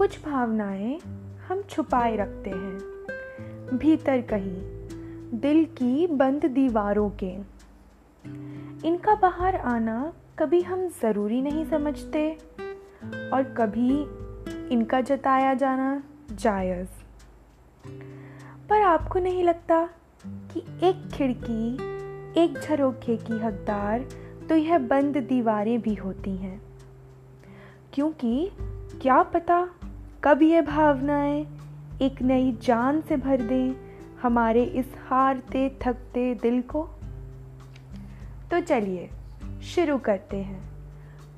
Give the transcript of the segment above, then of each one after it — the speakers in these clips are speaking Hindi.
कुछ भावनाएँ हम छुपाए रखते हैं। भीतर कहीं, दिल की बंद दीवारों के। इनका बाहर आना कभी हम ज़रूरी नहीं समझते और कभी इनका जताया जाना जायज़। पर आपको नहीं लगता कि एक खिड़की, एक झरोखे की हकदार तो यह बंद दीवारें भी होती हैं? क्योंकि क्या पता कब ये भावनाएँ एक नई जान से भर दें हमारे इस हारते थकते दिल को? तो चलिए, शुरू करते हैं।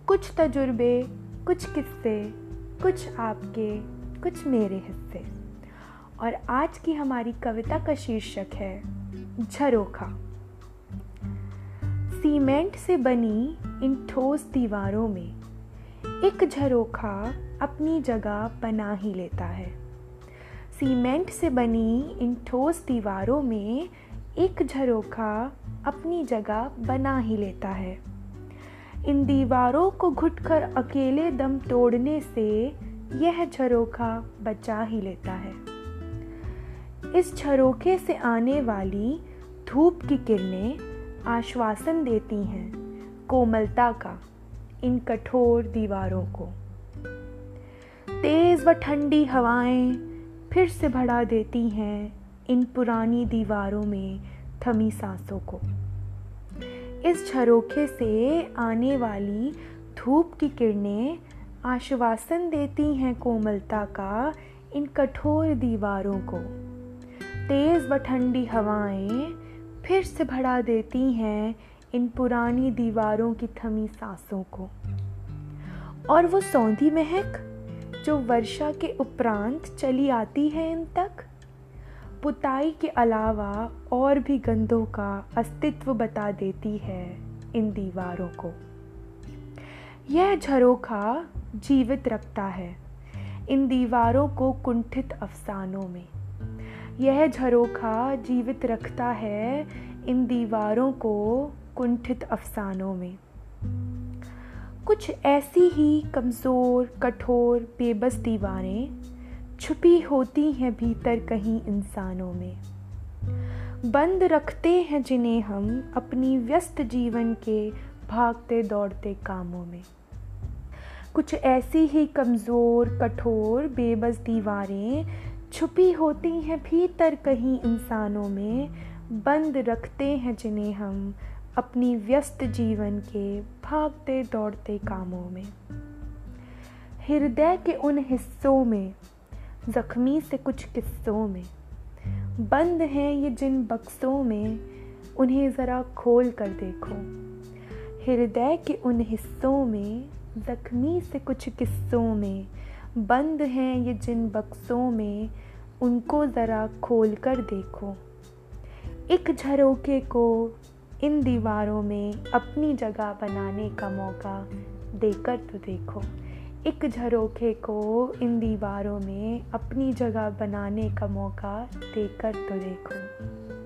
कुछ तजुर्बे, कुछ किस्से, कुछ आपके, कुछ मेरे हिस्से। और आज की हमारी कविता का शीर्षक है, झरोखा। सीमेंट से बनी इन ठोस दीवारों में एक झरोखा अपनी जगह बना ही लेता है। सीमेंट से बनी इन ठोस दीवारों में एक झरोखा अपनी जगह बना ही लेता है। इन दीवारों को घुटकर अकेले दम तोड़ने से यह झरोखा बचा ही लेता है। इस झरोखे से आने वाली धूप की किरणें आश्वासन देती हैं कोमलता का। इन कठोर दीवारों को। तेज व ठंडी हवाएँ फिर से बढ़ा देती हैं इन पुरानी दीवारों में थमी सांसों को। इस झरोखे से आने वाली धूप की किरणें आश्वासन देती हैं कोमलता का इन कठोर दीवारों को। तेज़ व ठंडी हवाएँ फिर से बढ़ा देती हैं इन पुरानी दीवारों की थमी सांसों को। और वो सौंधी महक, जो वर्षा के उपरांत चली आती है इन तक। पुताई के अलावा और भी गंधों का अस्तित्व बता देती है इन दीवारों को। यह झरोखा जीवित रखता है इन दीवारों को कुंठित अफसानों में। यह झरोखा जीवित रखता है इन दीवारों को कुंठित अफसानों में। कुछ ऐसी ही कमज़ोर, कठोर, बेबस दीवारें छुपी होती हैं भीतर कहीं इंसानों में। बंद रखते हैं जिन्हें हम अपनी व्यस्त जीवन के भागते दौड़ते कामों में। कुछ ऐसी ही कमज़ोर, कठोर, बेबस दीवारें छुपी होती हैं भीतर कहीं इंसानों में। बंद रखते हैं जिन्हें हम अपनी व्यस्त जीवन के भागते दौड़ते कामों में। हृदय के उन हिस्सों में, जख्मी से कुछ किस्सों में, बंद हैं ये जिन बक्सों में, उन्हें ज़रा खोल कर देखो। हृदय के उन हिस्सों में, जख्मी से कुछ किस्सों में, बंद हैं ये जिन बक्सों में, उनको ज़रा खोल कर देखो। एक झरोके को इन दीवारों में अपनी जगह बनाने का मौका देकर तो देखो। एक झरोखे को इन दीवारों में अपनी जगह बनाने का मौका देकर तो देखो।